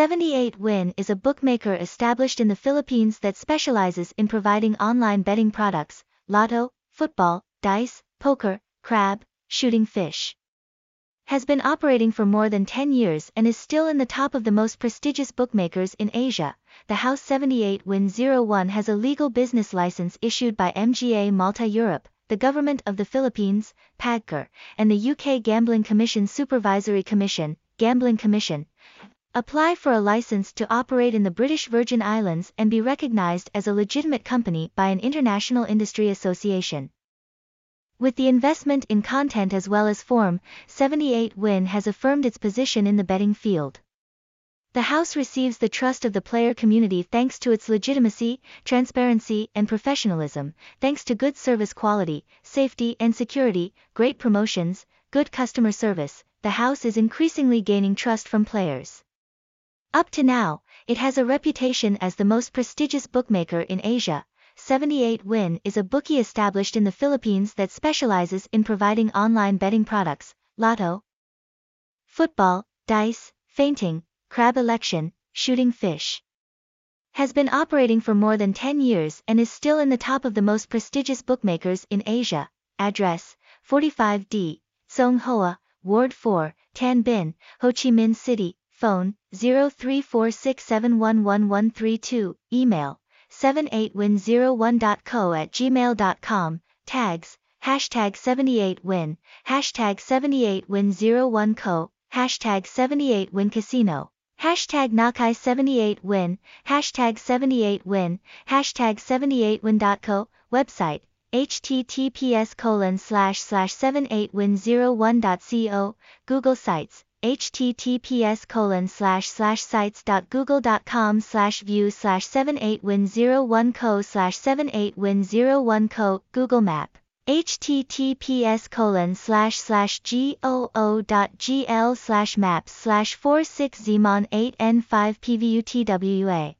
78win is a bookmaker established in the Philippines that specializes in providing online betting products, lotto, football, dice, poker, crab, shooting fish. Has been operating for more than 10 years and is still in the top of the most prestigious bookmakers in Asia. The House 78win 01 has a legal business license issued by MGA Malta Europe, the Government of the Philippines, PAGCOR, and the UK Gambling Commission Supervisory Commission, Gambling Commission, Apply for a license to operate in the British Virgin Islands and be recognized as a legitimate company by an international industry association. With the investment in content as well as form, 78win has affirmed its position in the betting field. The house receives the trust of the player community thanks to its legitimacy, transparency, and professionalism, thanks to good service quality, safety and security, great promotions, good customer service. The house is increasingly gaining trust from players. Up to now, it has a reputation as the most prestigious bookmaker in Asia. 78win is a bookie established in the Philippines that specializes in providing online betting products, lotto, football, dice, fainting, crab election, shooting fish. Has been operating for more than 10 years and is still in the top of the most prestigious bookmakers in Asia. Address 45D, Cong Hoa, Ward 4, Tan Binh, Ho Chi Minh City, phone 0346711132, email 78win01.co at gmail.com, tags, hashtag 78win, hashtag 78win01co, hashtag 78wincasino, hashtag nhacai 78win, hashtag 78win, hashtag 78win.co, website, https colon slash slash 78win01.co, Google Sites, https colon slash slash sites.google.com slash view slash 78win01 co slash 78win01 co Google Map. https colon slash slash goo.gl slash maps slash 46zmon 8n5 pvutwa